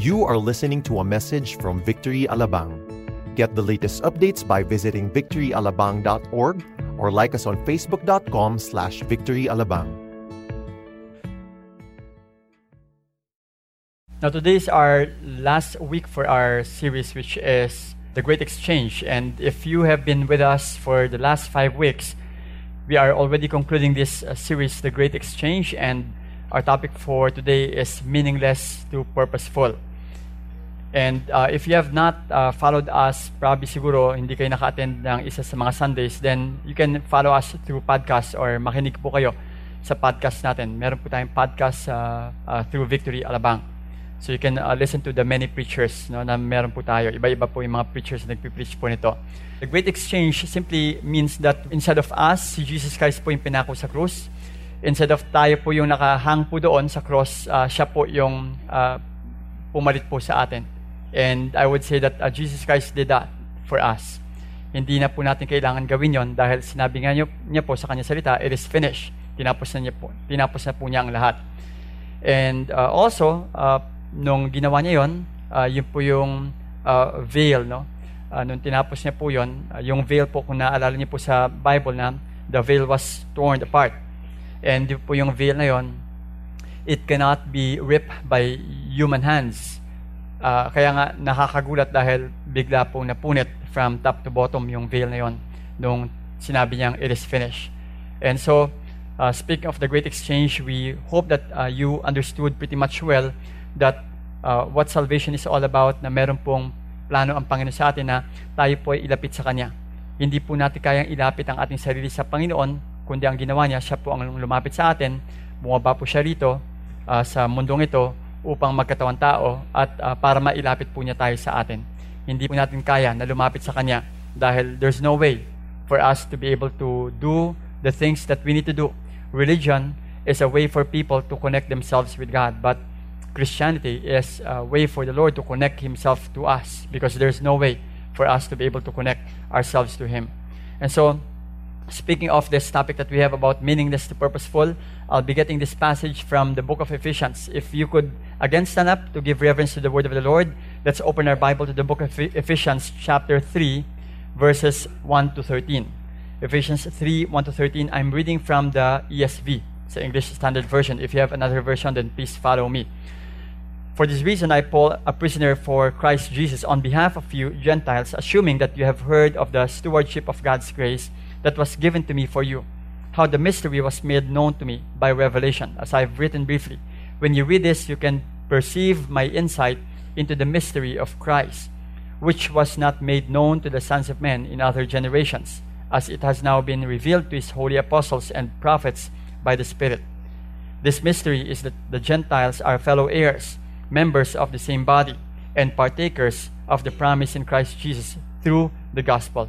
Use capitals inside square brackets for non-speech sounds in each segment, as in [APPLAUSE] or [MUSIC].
You are listening to a message from Victory Alabang. Get the latest updates by visiting victoryalabang.org or like us on facebook.com slash victoryalabang. Now, today is our last week for our series, which is The Great Exchange. And if you have been with us for the last five weeks, we are already concluding this uh, series, The Great Exchange. And our topic for today is Meaningless to Purposeful. And uh, if you have not uh, followed us, probably siguro hindi kayo naka-attend ng isa sa mga Sundays, then you can follow us through podcast or makinig po kayo sa podcast natin. Meron po tayong podcast uh, uh, through Victory Alabang. So you can uh, listen to the many preachers no, na meron po tayo. Iba-iba po yung mga preachers na nagpipreach po nito. The Great Exchange simply means that instead of us, si Jesus Christ po yung pinako sa krus. Instead of tayo po yung nakahang po doon sa cross, uh, siya po yung uh, pumalit po sa atin. And I would say that uh, Jesus Christ did that for us. Hindi na po natin kailangan gawin yon dahil sinabi nga niya, niya po sa kanya salita, it is finished. Tinapos na niya po. Tinapos na po niya ang lahat. And uh, also, uh, nung ginawa niya yon, uh, yun po yung uh, veil, no? Uh, nung tinapos niya po yon, uh, yung veil po, kung naalala niyo po sa Bible na the veil was torn apart. And yun po yung veil na yon, it cannot be ripped by human hands. Uh, kaya nga nakakagulat dahil bigla po napunit from top to bottom yung veil na yon nung sinabi niyang it is finished. And so, uh, speaking of the great exchange, we hope that uh, you understood pretty much well that uh, what salvation is all about, na meron pong plano ang Panginoon sa atin na tayo po ay ilapit sa Kanya. Hindi po natin kayang ilapit ang ating sarili sa Panginoon, kundi ang ginawa niya, siya po ang lumapit sa atin, bumaba po siya rito uh, sa mundong ito upang magkatawan tao at uh, para mailapit po niya tayo sa atin. Hindi po natin kaya na lumapit sa Kanya dahil there's no way for us to be able to do the things that we need to do. Religion is a way for people to connect themselves with God, but Christianity is a way for the Lord to connect Himself to us because there's no way for us to be able to connect ourselves to Him. And so, speaking of this topic that we have about meaningless to purposeful, I'll be getting this passage from the book of Ephesians. If you could again stand up to give reverence to the word of the Lord, let's open our Bible to the book of Ephesians, chapter 3, verses 1 to 13. Ephesians 3, 1 to 13. I'm reading from the ESV, it's the English Standard Version. If you have another version, then please follow me. For this reason, I, Paul, a prisoner for Christ Jesus, on behalf of you Gentiles, assuming that you have heard of the stewardship of God's grace that was given to me for you, how the mystery was made known to me by revelation, as I've written briefly. When you read this, you can perceive my insight into the mystery of Christ, which was not made known to the sons of men in other generations, as it has now been revealed to his holy apostles and prophets by the Spirit. This mystery is that the Gentiles are fellow heirs members of the same body, and partakers of the promise in Christ Jesus through the gospel.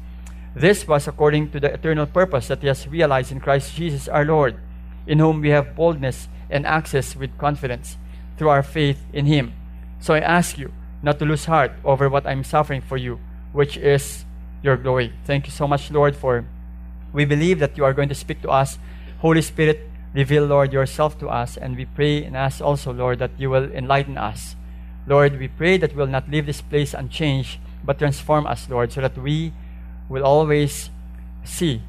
This was according to the eternal purpose that He has realized in Christ Jesus our Lord, in whom we have boldness and access with confidence through our faith in Him. So I ask you not to lose heart over what I'm suffering for you, which is your glory. Thank you so much, Lord, for we believe that you are going to speak to us. Holy Spirit, Reveal, Lord, yourself to us, and we pray and ask also, Lord, that you will enlighten us. Lord, we pray that we'll not leave this place unchanged, but transform us, Lord, so that we will always see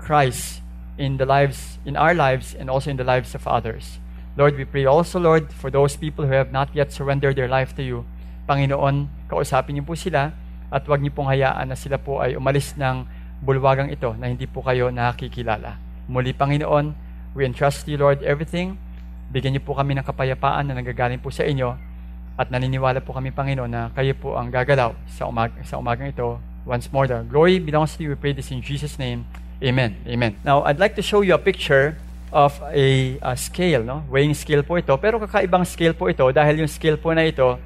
Christ in the lives, in our lives, and also in the lives of others. Lord, we pray also, Lord, for those people who have not yet surrendered their life to you. Panginoon, kausapin niyo po sila at huwag niyo pong hayaan na sila po ay umalis ng bulwagang ito na hindi po kayo nakikilala. Muli, Panginoon, We entrust you, Lord, everything. Bigyan niyo po kami ng kapayapaan na nagagaling po sa inyo at naniniwala po kami, Panginoon, na kayo po ang gagalaw sa, umag sa umagang ito. Once more, the glory belongs to you. We pray this in Jesus' name. Amen. Amen. Now, I'd like to show you a picture of a, a scale, no? Weighing scale po ito. Pero kakaibang scale po ito dahil yung scale po na ito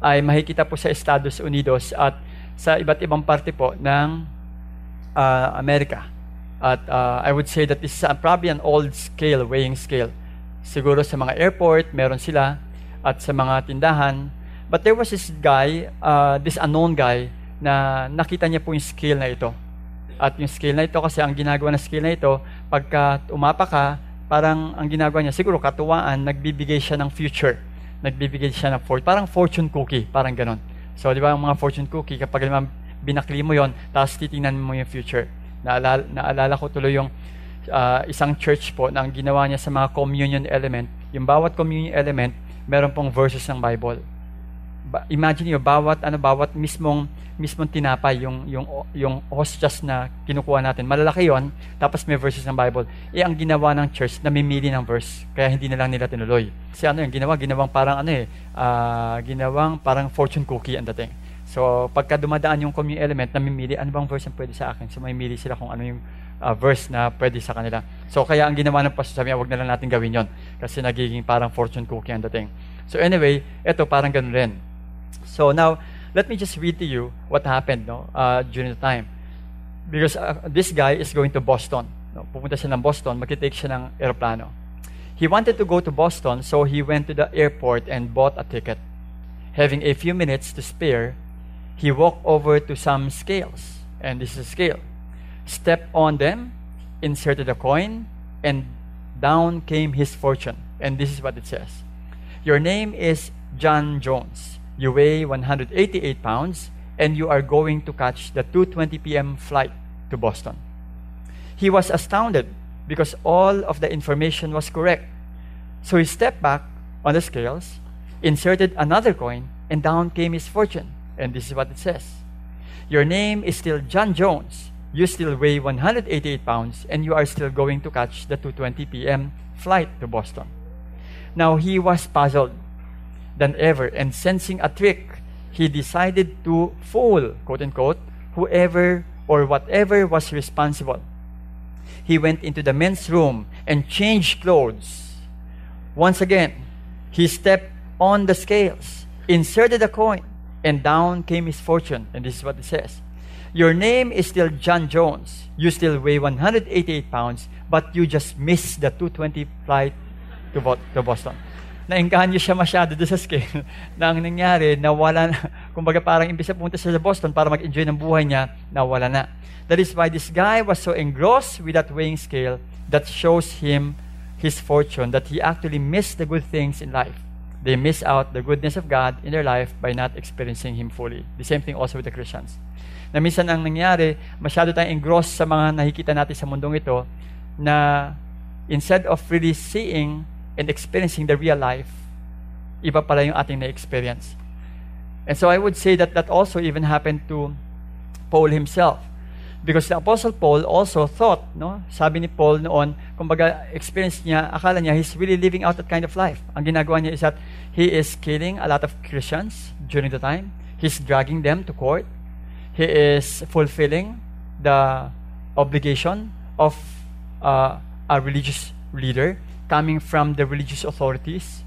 ay makikita po sa Estados Unidos at sa iba't ibang parte po ng uh, Amerika. At uh, I would say that this is probably an old scale, weighing scale. Siguro sa mga airport, meron sila, at sa mga tindahan. But there was this guy, uh, this unknown guy, na nakita niya po yung scale na ito. At yung scale na ito, kasi ang ginagawa ng scale na ito, pagka umapa ka, parang ang ginagawa niya, siguro katuwaan, nagbibigay siya ng future. Nagbibigay siya ng fortune. Parang fortune cookie, parang ganon. So, di ba, ang mga fortune cookie, kapag naman binakli mo yon tapos titingnan mo yung future. Naalala, naalala ko tuloy yung uh, isang church po na ang ginawa niya sa mga communion element, yung bawat communion element, meron pong verses ng Bible imagine niyo bawat ano bawat mismong mismong tinapay yung yung yung hostias na kinukuha natin. Malalaki yon tapos may verses ng Bible. Eh ang ginawa ng church namimili ng verse kaya hindi na lang nila tinuloy. Kasi ano yung ginawa ginawang parang ano eh uh, ginawang parang fortune cookie ang dating. So pagka dumadaan yung communion element namimili ano bang verse ang pwede sa akin? So mamimili sila kung ano yung uh, verse na pwede sa kanila. So kaya ang ginawa ng pastor sabi wag na lang natin gawin yon kasi nagiging parang fortune cookie ang dating. So anyway ito parang ganun rin So now, let me just read to you what happened no, uh, during the time. Because uh, this guy is going to Boston. No? Pupunta siya ng Boston, magkitake siya ng aeroplano. He wanted to go to Boston, so he went to the airport and bought a ticket. Having a few minutes to spare, he walked over to some scales, and this is a scale. Stepped on them, inserted a coin, and down came his fortune. And this is what it says Your name is John Jones. You weigh 188 pounds and you are going to catch the 2:20 p.m. flight to Boston. He was astounded because all of the information was correct. So he stepped back on the scales, inserted another coin, and down came his fortune. And this is what it says. Your name is still John Jones. You still weigh 188 pounds and you are still going to catch the 2:20 p.m. flight to Boston. Now he was puzzled than ever. And sensing a trick, he decided to fool, quote unquote, whoever or whatever was responsible. He went into the men's room and changed clothes. Once again, he stepped on the scales, inserted a coin, and down came his fortune. And this is what it says Your name is still John Jones. You still weigh 188 pounds, but you just missed the 220 flight to, to Boston. Naengganyo siya masyado doon sa scale [LAUGHS] na ang nangyari, nawala na. [LAUGHS] Kumbaga parang imbis na pumunta siya sa Boston para mag-enjoy ng buhay niya, nawala na. That is why this guy was so engrossed with that weighing scale that shows him his fortune, that he actually missed the good things in life. They miss out the goodness of God in their life by not experiencing Him fully. The same thing also with the Christians. Na minsan ang nangyari, masyado tayong engrossed sa mga nakikita natin sa mundong ito na instead of really seeing and experiencing the real life, iba pala yung ating na-experience. And so I would say that that also even happened to Paul himself. Because the Apostle Paul also thought, no? sabi ni Paul noon, kumbaga experience niya, akala niya he's really living out that kind of life. Ang ginagawa niya is that he is killing a lot of Christians during the time. He's dragging them to court. He is fulfilling the obligation of uh, a religious leader coming from the religious authorities.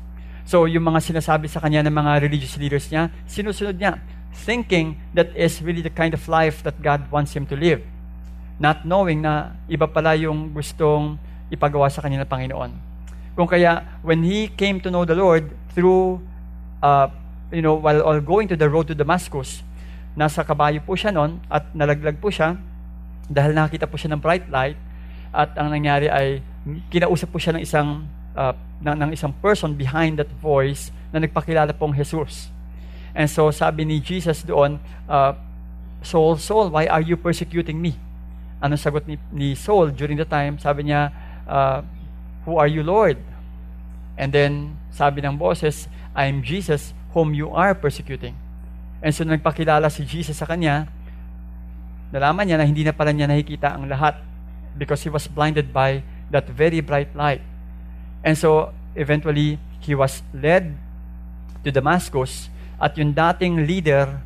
So, yung mga sinasabi sa kanya ng mga religious leaders niya, sinusunod niya, thinking that is really the kind of life that God wants him to live. Not knowing na iba pala yung gustong ipagawa sa kanya ng Panginoon. Kung kaya, when he came to know the Lord through, uh, you know, while all going to the road to Damascus, nasa kabayo po siya noon at nalaglag po siya dahil nakita po siya ng bright light at ang nangyari ay kinausap po siya ng isang uh, ng, ng isang person behind that voice na nagpakilala pong Jesus. And so sabi ni Jesus doon, uh, Saul, Saul, why are you persecuting me? Ano sagot ni, ni Saul during the time? Sabi niya, uh, Who are you, Lord? And then sabi ng boses, I am Jesus whom you are persecuting. And so nagpakilala si Jesus sa kanya, nalaman niya na hindi na pala niya nakikita ang lahat because he was blinded by that very bright light. And so, eventually, he was led to Damascus at yung dating leader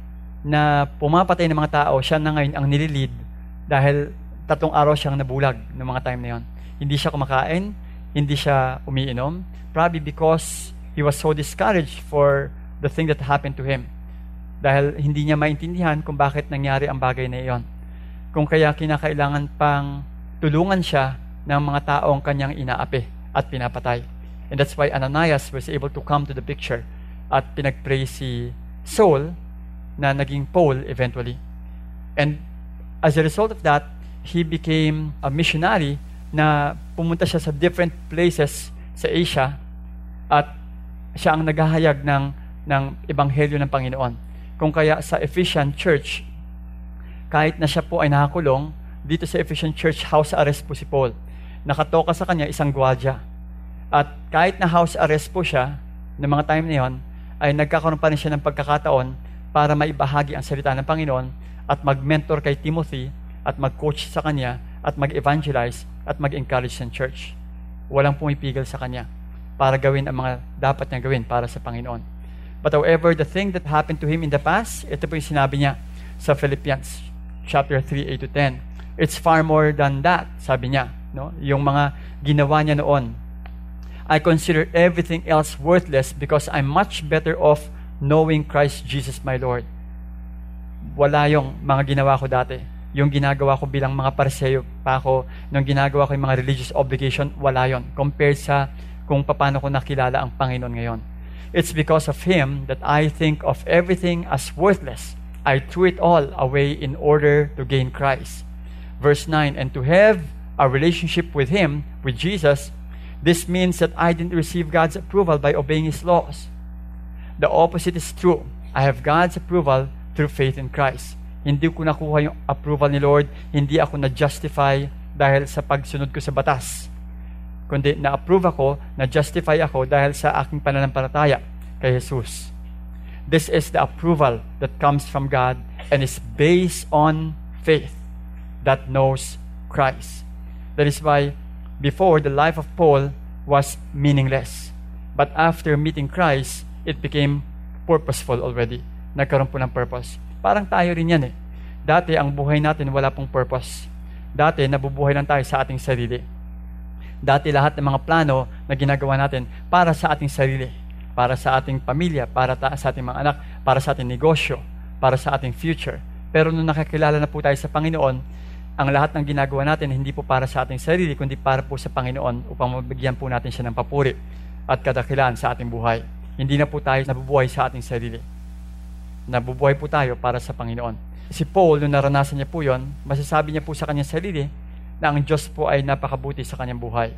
na pumapatay ng mga tao, siya na ngayon ang nililid dahil tatlong araw siyang nabulag ng mga time na yon. Hindi siya kumakain, hindi siya umiinom, probably because he was so discouraged for the thing that happened to him. dahil hindi niya maintindihan kung bakit nangyari ang bagay na iyon. Kung kaya kinakailangan pang tulungan siya ng mga taong kanyang inaapi at pinapatay. And that's why Ananias was able to come to the picture at pinagpray si Saul na naging Paul eventually. And as a result of that, he became a missionary na pumunta siya sa different places sa Asia at siya ang naghahayag ng, ng ebanghelyo ng Panginoon. Kung kaya sa Ephesian Church, kahit na siya po ay nakakulong, dito sa Ephesian Church, house arrest po si Paul. Nakatoka sa kanya isang gwadya. At kahit na house arrest po siya, ng mga time na yon, ay nagkakaroon pa rin siya ng pagkakataon para maibahagi ang salita ng Panginoon at mag-mentor kay Timothy at mag-coach sa kanya at mag-evangelize at mag-encourage sa church. Walang pumipigil sa kanya para gawin ang mga dapat niya gawin para sa Panginoon. But however, the thing that happened to him in the past, ito po yung sinabi niya sa Philippians chapter 3, 8 to 10. It's far more than that, sabi niya. No? Yung mga ginawa niya noon. I consider everything else worthless because I'm much better off knowing Christ Jesus my Lord. Wala yung mga ginawa ko dati. Yung ginagawa ko bilang mga parseyo pa ako, nung ginagawa ko yung mga religious obligation, wala yon compared sa kung paano ko nakilala ang Panginoon ngayon. It's because of Him that I think of everything as worthless. I threw it all away in order to gain Christ. Verse 9, and to have a relationship with Him, with Jesus, this means that I didn't receive God's approval by obeying His laws. The opposite is true. I have God's approval through faith in Christ. Hindi ko nakuha yung approval ni Lord, hindi ako na-justify dahil sa pagsunod ko sa batas. Kundi na-approve ako, na-justify ako dahil sa aking pananampalataya kay Jesus. This is the approval that comes from God and is based on faith that knows Christ. That is why before the life of Paul was meaningless. But after meeting Christ, it became purposeful already. Nagkaroon po ng purpose. Parang tayo rin yan eh. Dati, ang buhay natin wala pong purpose. Dati, nabubuhay lang tayo sa ating sarili. Dati, lahat ng mga plano na ginagawa natin para sa ating sarili. Para sa ating pamilya, para ta- sa ating mga anak, para sa ating negosyo, para sa ating future. Pero nung nakakilala na po tayo sa Panginoon, ang lahat ng ginagawa natin hindi po para sa ating sarili, kundi para po sa Panginoon upang mabigyan po natin siya ng papuri at kadakilaan sa ating buhay. Hindi na po tayo nabubuhay sa ating sarili nabubuhay po tayo para sa Panginoon. Si Paul, nung naranasan niya po yon, masasabi niya po sa kanyang sarili na ang Diyos po ay napakabuti sa kanyang buhay.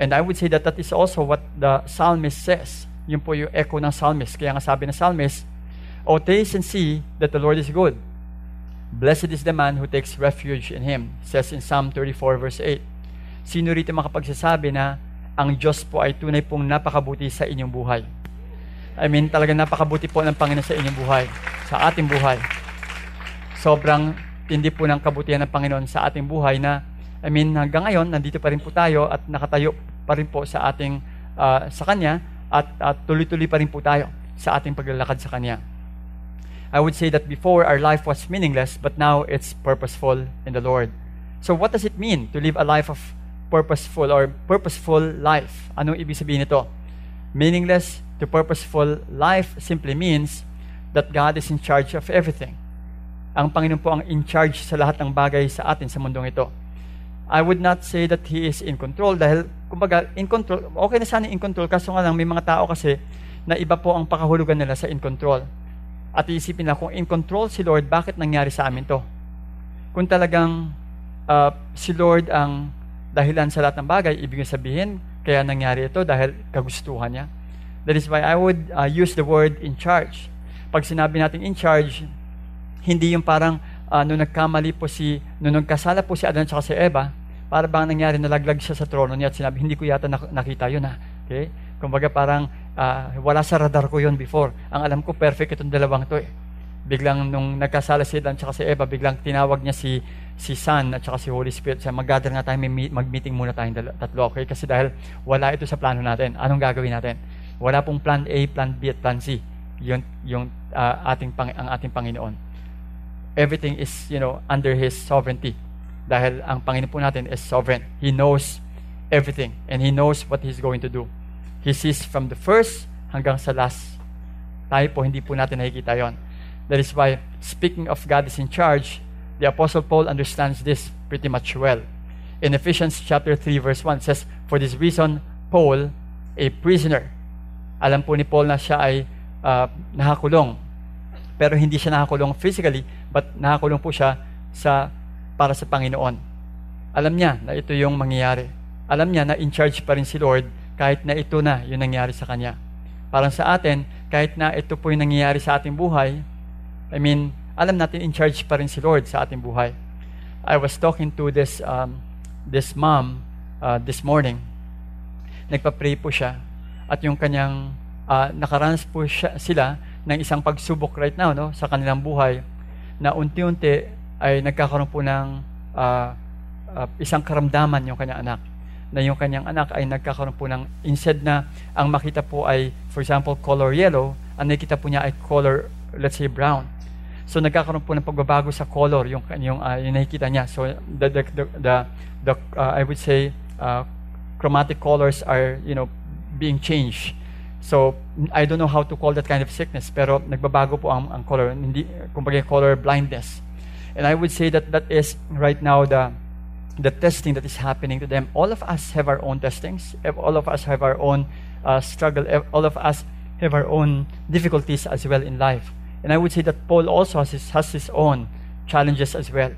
And I would say that that is also what the psalmist says. Yun po yung echo ng psalmist. Kaya nga sabi ng psalmist, O taste and see that the Lord is good. Blessed is the man who takes refuge in Him, says in Psalm 34 verse 8. Sino rito makapagsasabi na ang Diyos po ay tunay pong napakabuti sa inyong buhay? I mean, talagang napakabuti po ng Panginoon sa inyong buhay, sa ating buhay. Sobrang tindi po ng kabutihan ng Panginoon sa ating buhay na, I mean, hanggang ngayon, nandito pa rin po tayo at nakatayo pa rin po sa ating, uh, sa Kanya at, at tuloy-tuloy pa rin po tayo sa ating paglalakad sa Kanya. I would say that before our life was meaningless, but now it's purposeful in the Lord. So what does it mean to live a life of purposeful or purposeful life? Anong ibig sabihin nito? Meaningless to purposeful life simply means that God is in charge of everything. Ang Panginoon po ang in charge sa lahat ng bagay sa atin sa mundong ito. I would not say that He is in control dahil, kumbaga, in control, okay na sana in control, kaso nga lang may mga tao kasi na iba po ang pakahulugan nila sa in control. At iisipin na kung in control si Lord, bakit nangyari sa amin to? Kung talagang uh, si Lord ang dahilan sa lahat ng bagay, ibig sabihin, kaya nangyari ito dahil kagustuhan niya. That is why I would uh, use the word in charge. Pag sinabi natin in charge, hindi yung parang uh, nung nagkamali po si, nung nagkasala po si Adan at si Eva, para bang nangyari, nalaglag siya sa trono niya at sinabi, hindi ko yata nakita yun ha. Okay? Kumbaga parang uh, wala sa radar ko yun before. Ang alam ko, perfect itong dalawang to eh. Biglang nung nagkasala si Adan at si Eva, biglang tinawag niya si si Son at saka si Holy Spirit. Siya, mag-gather nga tayo, mag-meeting muna tayong tatlo, okay? Kasi dahil wala ito sa plano natin. Anong gagawin natin? Wala pong plan A, plan B, at plan C. Yung, yung uh, ating, ang ating Panginoon everything is, you know, under His sovereignty. Dahil ang Panginoon po natin is sovereign. He knows everything and He knows what He's going to do. He sees from the first hanggang sa last. Tayo po, hindi po natin nakikita yon. That is why, speaking of God is in charge, the Apostle Paul understands this pretty much well. In Ephesians chapter 3 verse 1 says, For this reason, Paul, a prisoner. Alam po ni Paul na siya ay uh, nakakulong. Pero hindi siya nakakulong physically, but nakakulong po siya sa para sa Panginoon. Alam niya na ito yung mangyayari. Alam niya na in charge pa rin si Lord kahit na ito na yung nangyari sa kanya. Parang sa atin, kahit na ito po yung nangyayari sa ating buhay, I mean, alam natin in charge pa rin si Lord sa ating buhay. I was talking to this um, this mom uh, this morning. Nagpa-pray po siya at yung kanyang uh, nakaranas po siya, sila ng isang pagsubok right now no sa kanilang buhay na unti-unti ay nagkakaroon po ng uh, uh, isang karamdaman yung kanyang anak na yung kanyang anak ay nagkakaroon po ng instead na ang makita po ay for example color yellow ang nakita po niya ay color let's say brown. So nagkakaroon po ng pagbabago sa color yung yung, uh, yung nakikita niya. So the the the, the, the uh, I would say uh, chromatic colors are you know being changed. So I don't know how to call that kind of sickness pero nagbabago po ang, ang color. Hindi kumbaga color blindness. And I would say that that is right now the the testing that is happening to them. All of us have our own testings. All of us have our own uh, struggle. All of us have our own difficulties as well in life. And I would say that Paul also has his, has his own challenges as well.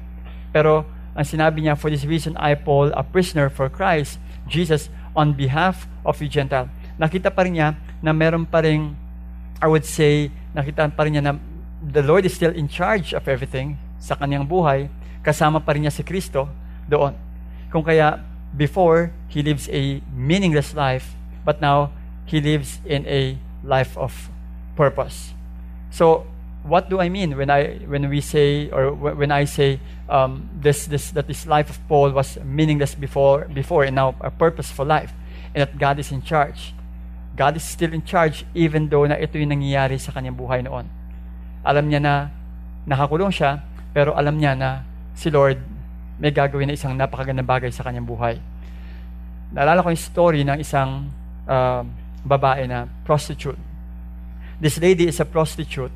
Pero ang sinabi niya, for this reason I, Paul, a prisoner for Christ, Jesus, on behalf of you Gentile. Nakita pa rin niya na meron pa rin, I would say, nakita pa rin niya na the Lord is still in charge of everything sa kanyang buhay. Kasama pa rin niya si Kristo doon. Kung kaya, before, he lives a meaningless life, but now, he lives in a life of purpose. So, what do I mean when I when we say or when I say um, this this that this life of Paul was meaningless before before and now a purposeful life, and that God is in charge. God is still in charge even though na ito yung nangyayari sa kanyang buhay noon. Alam niya na nakakulong siya, pero alam niya na si Lord may gagawin na isang napakagandang bagay sa kanyang buhay. Naalala ko yung story ng isang uh, babae na prostitute. This lady is a prostitute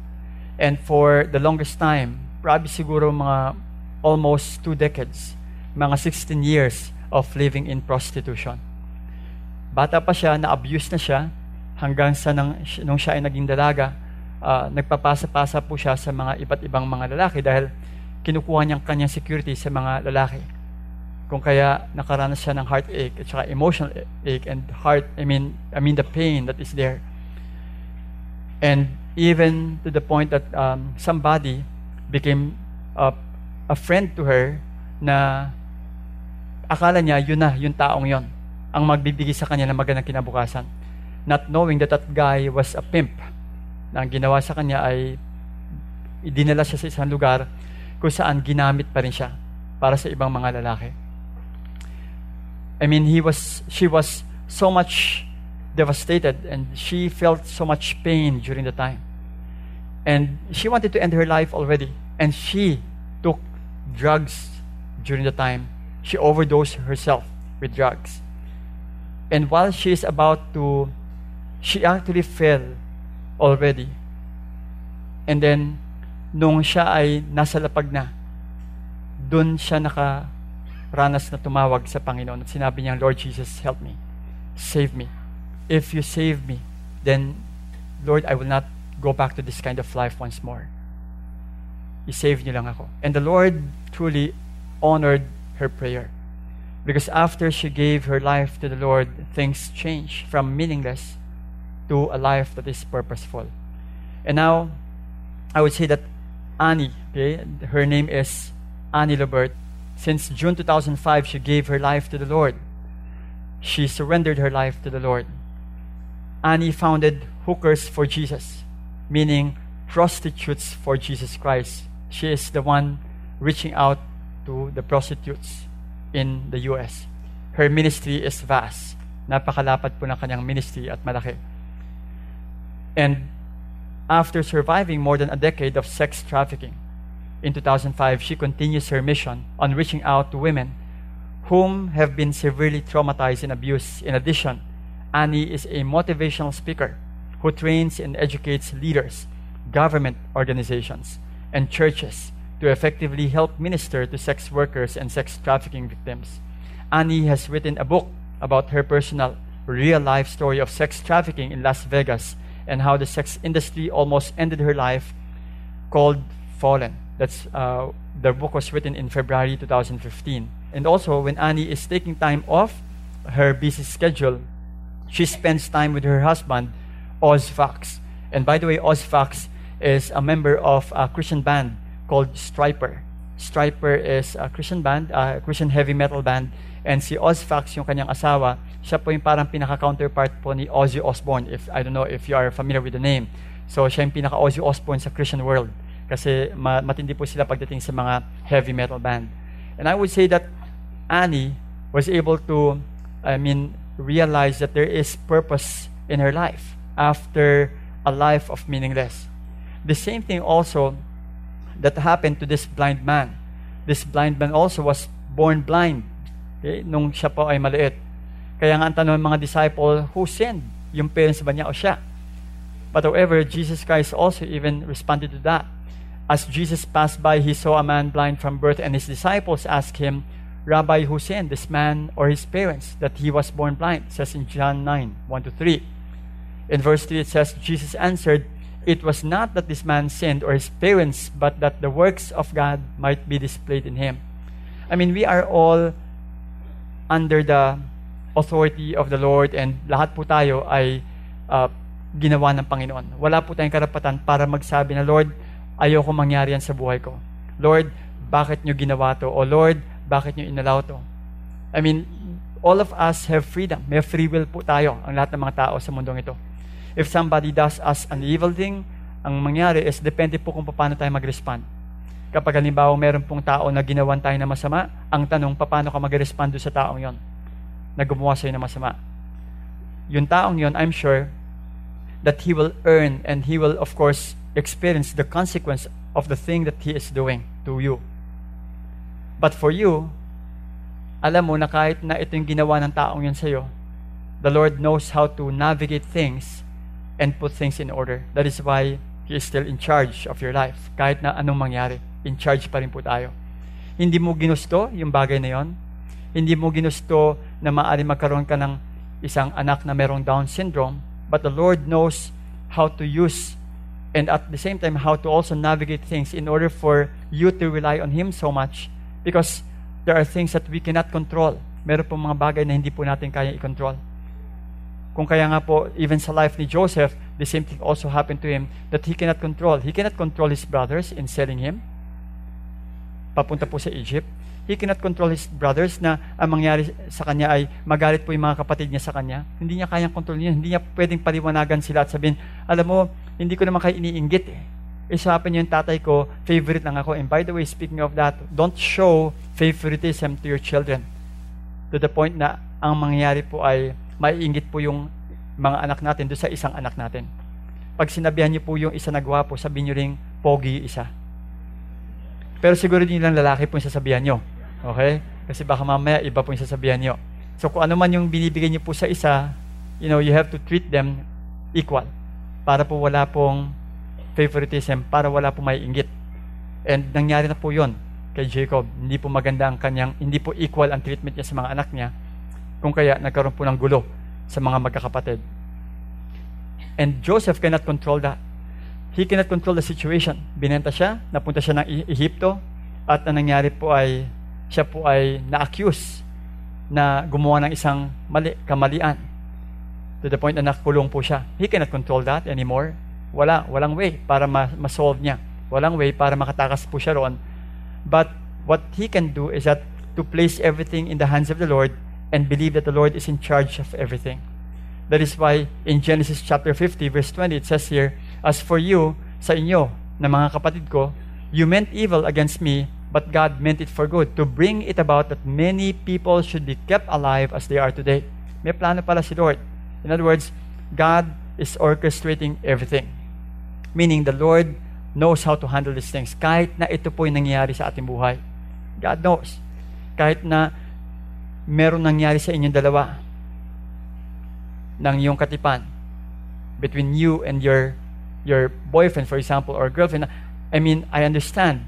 and for the longest time, probably siguro mga almost two decades, mga 16 years of living in prostitution. Bata pa siya, na-abuse na siya, hanggang sa nang, nung siya ay naging dalaga, uh, nagpapasa-pasa po siya sa mga iba't ibang mga lalaki dahil kinukuha niyang kanyang security sa mga lalaki. Kung kaya nakaranas siya ng heartache at saka emotional ache and heart, I mean, I mean the pain that is there. And even to the point that um, somebody became a, a friend to her na akala niya yun na, yung taong yon ang magbibigay sa kanya ng magandang kinabukasan. Not knowing that that guy was a pimp na ang ginawa sa kanya ay idinala siya sa isang lugar kung saan ginamit pa rin siya para sa ibang mga lalaki. I mean, he was, she was so much devastated and she felt so much pain during the time. And she wanted to end her life already. And she took drugs during the time. She overdosed herself with drugs. And while she is about to, she actually fell already. And then nung siya ay nasa lapag na, doon siya nakaranas na tumawag sa Panginoon at sinabi niya, Lord Jesus, help me. Save me. If you save me, then, Lord, I will not go back to this kind of life once more. I-save niyo lang ako. And the Lord truly honored her prayer. Because after she gave her life to the Lord, things changed from meaningless to a life that is purposeful. And now, I would say that Annie. Okay? Her name is Annie Lebert. Since June 2005, she gave her life to the Lord. She surrendered her life to the Lord. Annie founded Hookers for Jesus, meaning prostitutes for Jesus Christ. She is the one reaching out to the prostitutes in the US. Her ministry is vast. Napakalapad po ng kanyang ministry at malaki. And after surviving more than a decade of sex trafficking. In 2005, she continues her mission on reaching out to women whom have been severely traumatized and abused. In addition, Annie is a motivational speaker who trains and educates leaders, government organizations, and churches to effectively help minister to sex workers and sex trafficking victims. Annie has written a book about her personal, real life story of sex trafficking in Las Vegas and how the sex industry almost ended her life, called Fallen. That's uh, the book was written in February 2015. And also, when Annie is taking time off her busy schedule, she spends time with her husband, Oz Fox. And by the way, Oz Fox is a member of a Christian band called Striper. Striper is a Christian band, a Christian heavy metal band. And si Oz Fox, yung kanyang asawa, siya po yung parang pinaka-counterpart po ni Ozzy Osbourne. If, I don't know if you are familiar with the name. So, siya yung pinaka-Ozzy Osbourne sa Christian world. Kasi ma- matindi po sila pagdating sa mga heavy metal band. And I would say that Annie was able to, I mean, realize that there is purpose in her life after a life of meaningless. The same thing also that happened to this blind man. This blind man also was born blind okay, nung siya po ay maliit. Kaya nga ang tanong ng mga disciple, who sinned? Yung parents ba niya o siya? But however, Jesus Christ also even responded to that. As Jesus passed by, he saw a man blind from birth, and his disciples asked him, Rabbi, who sinned, this man or his parents, that he was born blind? It says in John 9, 1 to 3. In verse 3, it says, Jesus answered, It was not that this man sinned or his parents, but that the works of God might be displayed in him. I mean, we are all under the authority of the Lord and lahat po tayo ay uh, ginawa ng Panginoon. Wala po tayong karapatan para magsabi na, Lord, ayoko mangyari yan sa buhay ko. Lord, bakit nyo ginawa to? O Lord, bakit nyo inalaw to? I mean, all of us have freedom. May free will po tayo, ang lahat ng mga tao sa mundong ito. If somebody does us an evil thing, ang mangyari is depende po kung paano tayo mag-respond. Kapag halimbawa meron pong tao na ginawan tayo na masama, ang tanong, paano ka mag-respond sa taong yon na gumawa sa'yo na masama? Yung taong yon, I'm sure, that he will earn and he will, of course, experience the consequence of the thing that he is doing to you. But for you, alam mo na kahit na ito yung ginawa ng taong yun sa'yo, the Lord knows how to navigate things and put things in order. That is why He is still in charge of your life. Kahit na anong mangyari, in charge pa rin po tayo. Hindi mo ginusto yung bagay na yon. Hindi mo ginusto na maaari magkaroon ka ng isang anak na merong Down syndrome. But the Lord knows how to use and at the same time how to also navigate things in order for you to rely on Him so much because there are things that we cannot control. Meron pong mga bagay na hindi po natin kaya i-control. Kung kaya nga po, even sa life ni Joseph, the same thing also happened to him that he cannot control. He cannot control his brothers in selling him. Papunta po sa Egypt. He cannot control his brothers na ang mangyari sa kanya ay magalit po yung mga kapatid niya sa kanya. Hindi niya kayang kontrol niya. Hindi niya pwedeng paliwanagan sila at sabihin, alam mo, hindi ko naman kayo iniinggit eh. Eh, sabi niyo yung tatay ko, favorite lang ako. And by the way, speaking of that, don't show favoritism to your children. To the point na ang mangyayari po ay maiingit po yung mga anak natin doon sa isang anak natin. Pag sinabihan niyo po yung isa na gwapo, sabihin niyo ring, pogi isa. Pero siguro din lang lalaki po yung sasabihan niyo. Okay? Kasi baka mamaya iba po yung sasabihan niyo. So kung ano man yung binibigay niyo po sa isa, you know, you have to treat them equal. Para po wala pong favoritism, para wala po may inggit. And nangyari na po yon kay Jacob. Hindi po maganda ang kanyang, hindi po equal ang treatment niya sa mga anak niya kung kaya nagkaroon po ng gulo sa mga magkakapatid. And Joseph cannot control that. He cannot control the situation. Binenta siya, napunta siya ng Ehipto, at ang nangyari po ay, siya po ay na-accuse na gumawa ng isang mali, kamalian. To the point na nakulong po siya. He cannot control that anymore. Wala, walang way para ma- ma-solve niya. Walang way para makatakas po siya roon. But what he can do is that to place everything in the hands of the Lord and believe that the Lord is in charge of everything. That is why in Genesis chapter 50 verse 20 it says here, As for you, sa inyo, na mga kapatid ko, you meant evil against me, but God meant it for good, to bring it about that many people should be kept alive as they are today. May plano pala si Lord. In other words, God is orchestrating everything. Meaning the Lord knows how to handle these things. Kahit na ito po yung nangyayari sa ating buhay. God knows. Kahit na meron nangyari sa inyong dalawa ng iyong katipan between you and your your boyfriend, for example, or girlfriend. I mean, I understand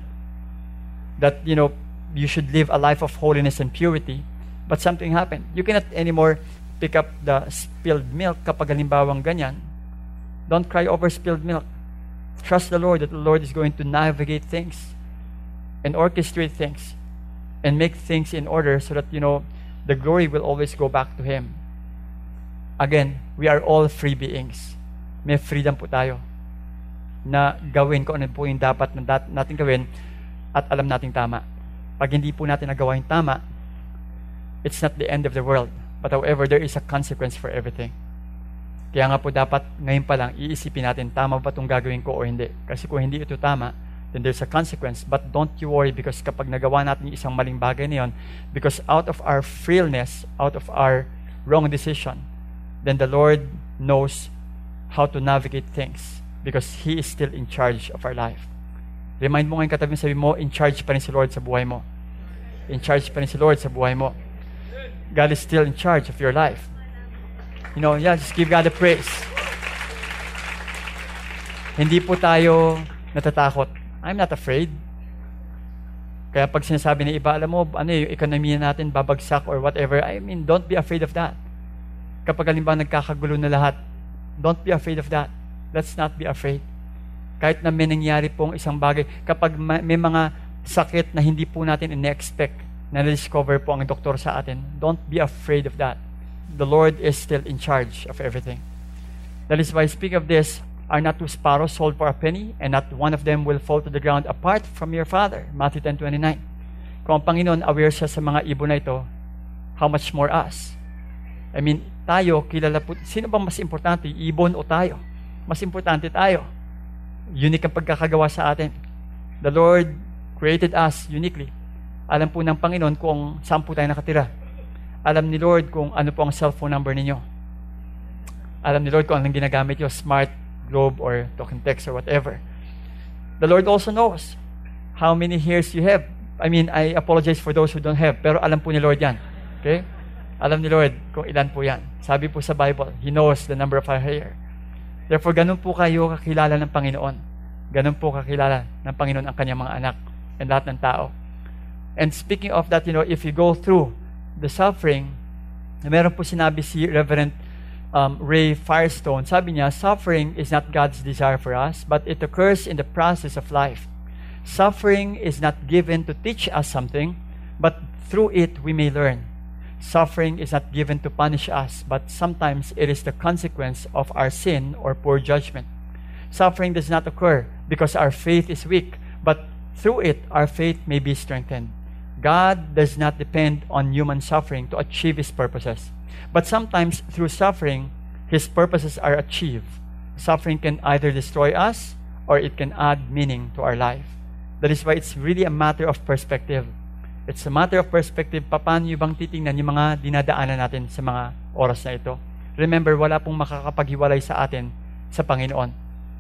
that, you know, you should live a life of holiness and purity, but something happened. You cannot anymore pick up the spilled milk kapag halimbawang ganyan. Don't cry over spilled milk. Trust the Lord that the Lord is going to navigate things and orchestrate things and make things in order so that, you know, the glory will always go back to Him. Again, we are all free beings. May freedom po tayo na gawin kung ano po yung dapat na natin gawin at alam nating tama. Pag hindi po natin nagawa yung tama, it's not the end of the world. But however, there is a consequence for everything. Kaya nga po dapat ngayon pa lang iisipin natin, tama ba itong gagawin ko o hindi? Kasi kung hindi ito tama, then there's a consequence. But don't you worry because kapag nagawa natin yung isang maling bagay na yun, because out of our frailness, out of our wrong decision, then the Lord knows how to navigate things because He is still in charge of our life. Remind mo ngayon katabi sabi mo, in charge pa rin si Lord sa buhay mo. In charge pa rin si Lord sa buhay mo. God is still in charge of your life. You know, yeah, just give God the praise. Hindi po tayo natatakot. I'm not afraid. Kaya pag sinasabi ng iba, alam mo, ano yung ekonomiya natin babagsak or whatever, I mean, don't be afraid of that. Kapag halimbawa nagkakagulo na lahat, don't be afraid of that. Let's not be afraid. Kahit na may nangyari pong isang bagay, kapag may mga sakit na hindi po natin in-expect, na discover po ang doktor sa atin, don't be afraid of that. The Lord is still in charge of everything. That is why, speak of this, are not two sparrows sold for a penny, and not one of them will fall to the ground apart from your Father. Matthew 10.29 Kung ang Panginoon aware siya sa mga ibon na ito, how much more us? I mean, tayo, kilala po, sino bang mas importante, ibon o tayo? Mas importante tayo. Unique ang pagkakagawa sa atin. The Lord created us uniquely. Alam po ng Panginoon kung saan po tayo nakatira. Alam ni Lord kung ano po ang cellphone number ninyo. Alam ni Lord kung anong ginagamit nyo, smart, globe, or token text, or whatever. The Lord also knows how many hairs you have. I mean, I apologize for those who don't have, pero alam po ni Lord yan. Okay? Alam ni Lord kung ilan po yan. Sabi po sa Bible, He knows the number of our hair. Therefore, ganun po kayo kakilala ng Panginoon. Ganun po kakilala ng Panginoon ang kanyang mga anak and lahat ng tao. And speaking of that, you know, if you go through the suffering, meron po sinabi si Reverend um, Ray Firestone. Sabi niya, suffering is not God's desire for us, but it occurs in the process of life. Suffering is not given to teach us something, but through it we may learn. Suffering is not given to punish us, but sometimes it is the consequence of our sin or poor judgment. Suffering does not occur because our faith is weak, but through it our faith may be strengthened. God does not depend on human suffering to achieve His purposes. But sometimes through suffering, His purposes are achieved. Suffering can either destroy us or it can add meaning to our life. That is why it's really a matter of perspective. It's a matter of perspective. Paano bang titingnan yung mga dinadaanan natin sa mga oras na ito? Remember, wala pong makakapaghiwalay sa atin sa Panginoon.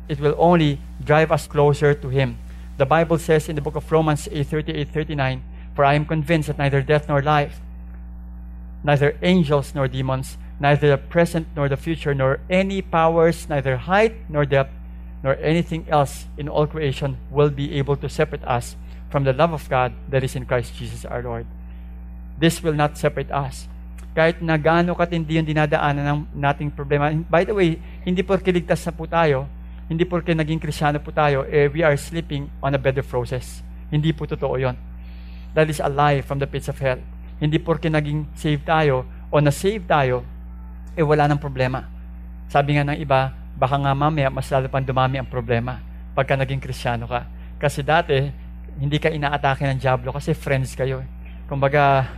It will only drive us closer to Him. The Bible says in the book of Romans 8:38, 39, For I am convinced that neither death nor life, neither angels nor demons, neither the present nor the future, nor any powers, neither height nor depth, nor anything else in all creation will be able to separate us from the love of God that is in Christ Jesus our Lord. This will not separate us. Kahit na gaano katindi yung dinadaanan ng nating problema. By the way, hindi porke ligtas na po tayo, hindi porke naging krisyano po tayo, eh, we are sleeping on a bed of roses. Hindi po totoo yon. That is a lie from the pits of hell. Hindi porke naging save tayo o na-save tayo, eh wala nang problema. Sabi nga ng iba, baka nga mamaya mas lalo pang dumami ang problema pagka naging krisyano ka. Kasi dati, hindi ka inaatake ng Diablo kasi friends kayo. Kumbaga,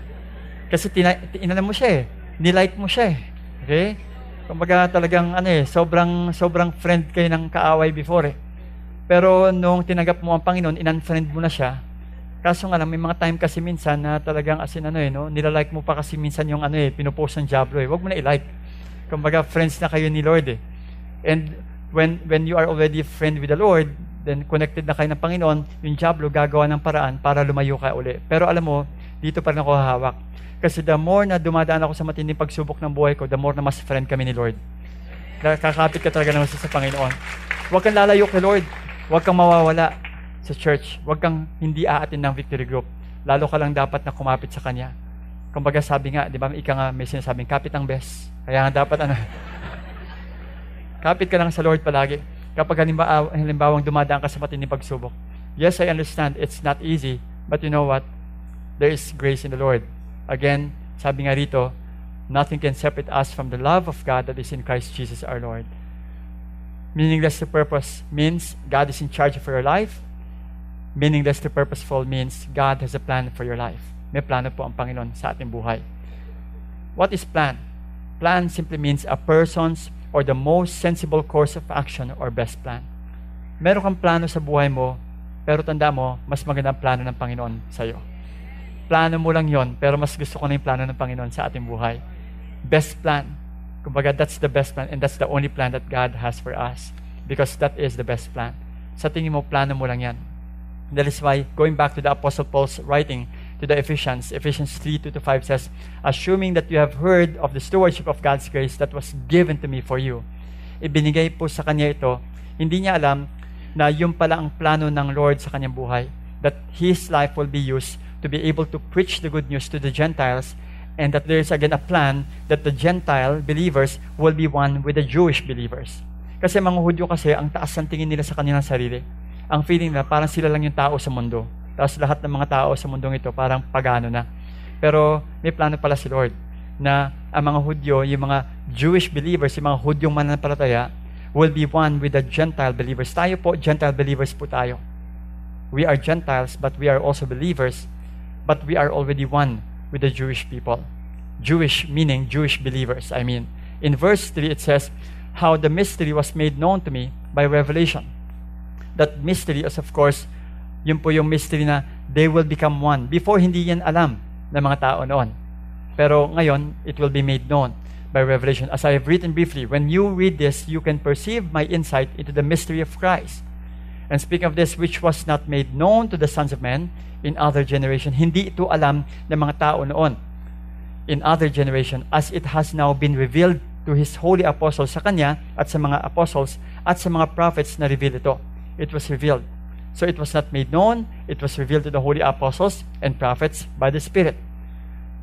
kasi tina, inano mo siya eh. Nilike mo siya eh. Okay? Kumbaga talagang ano eh, sobrang, sobrang friend kayo ng kaaway before eh. Pero nung tinanggap mo ang Panginoon, in-unfriend mo na siya. Kaso nga lang, may mga time kasi minsan na talagang as ano eh, no? nilalike mo pa kasi minsan yung ano eh, pinupost ng Diablo eh. Huwag mo na i-like. Kumbaga, friends na kayo ni Lord eh. And when when you are already friend with the Lord, then connected na kayo ng Panginoon, yung Diablo gagawa ng paraan para lumayo ka uli. Pero alam mo, dito pa rin ako hahawak. Kasi the more na dumadaan ako sa matinding pagsubok ng buhay ko, the more na mas friend kami ni Lord. Kakapit ka talaga ng sa Panginoon. Huwag kang lalayo kay Lord. Huwag kang mawawala sa church. Huwag kang hindi aatin ng victory group. Lalo ka lang dapat na kumapit sa Kanya. Kumbaga sabi nga, di ba, ika nga may sinasabing, kapit ang best. Kaya nga dapat ano, [LAUGHS] kapit ka lang sa Lord palagi. Kapag halimbawa, halimbawang dumadaan ka sa matinding pagsubok. Yes, I understand, it's not easy. But you know what? There is grace in the Lord. Again, sabi nga rito, nothing can separate us from the love of God that is in Christ Jesus our Lord. Meaningless to purpose means God is in charge of your life. Meaningless to purposeful means God has a plan for your life. May plano po ang Panginoon sa ating buhay. What is plan? Plan simply means a person's or the most sensible course of action or best plan. Meron kang plano sa buhay mo, pero tanda mo, mas magandang plano ng Panginoon sa iyo. Plano mo lang yon, pero mas gusto ko na yung plano ng Panginoon sa ating buhay. Best plan. Kumbaga, that's the best plan and that's the only plan that God has for us. Because that is the best plan. Sa tingin mo, plano mo lang yan. That is why, going back to the Apostle Paul's writing to the Ephesians, Ephesians 3 2 to 5 says, Assuming that you have heard of the stewardship of God's grace that was given to me for you. Ibinigay po sa kanya ito. Hindi niya alam na yun pala ang plano ng Lord sa kanyang buhay. That His life will be used to be able to preach the good news to the Gentiles and that there is again a plan that the Gentile believers will be one with the Jewish believers. Kasi mga Hudyo kasi, ang taas ng tingin nila sa kanilang sarili. Ang feeling na parang sila lang yung tao sa mundo. Tapos lahat ng mga tao sa mundong ito parang pagano na. Pero may plano pala si Lord na ang mga Hudyo, yung mga Jewish believers, yung mga Hudyong mananampalataya, will be one with the Gentile believers. Tayo po, Gentile believers po tayo. We are Gentiles, but we are also believers, but we are already one with the Jewish people. Jewish meaning Jewish believers. I mean, in verse 3 it says, How the mystery was made known to me by revelation. That mystery is, of course, yun po yung mystery na they will become one. Before, hindi yan alam ng mga tao noon. Pero ngayon, it will be made known by revelation. As I have written briefly, when you read this, you can perceive my insight into the mystery of Christ. And speaking of this, which was not made known to the sons of men in other generation, hindi ito alam ng mga tao noon in other generation as it has now been revealed to His holy apostles sa Kanya at sa mga apostles at sa mga prophets na revealed ito. It was revealed. So it was not made known, it was revealed to the holy apostles and prophets by the Spirit.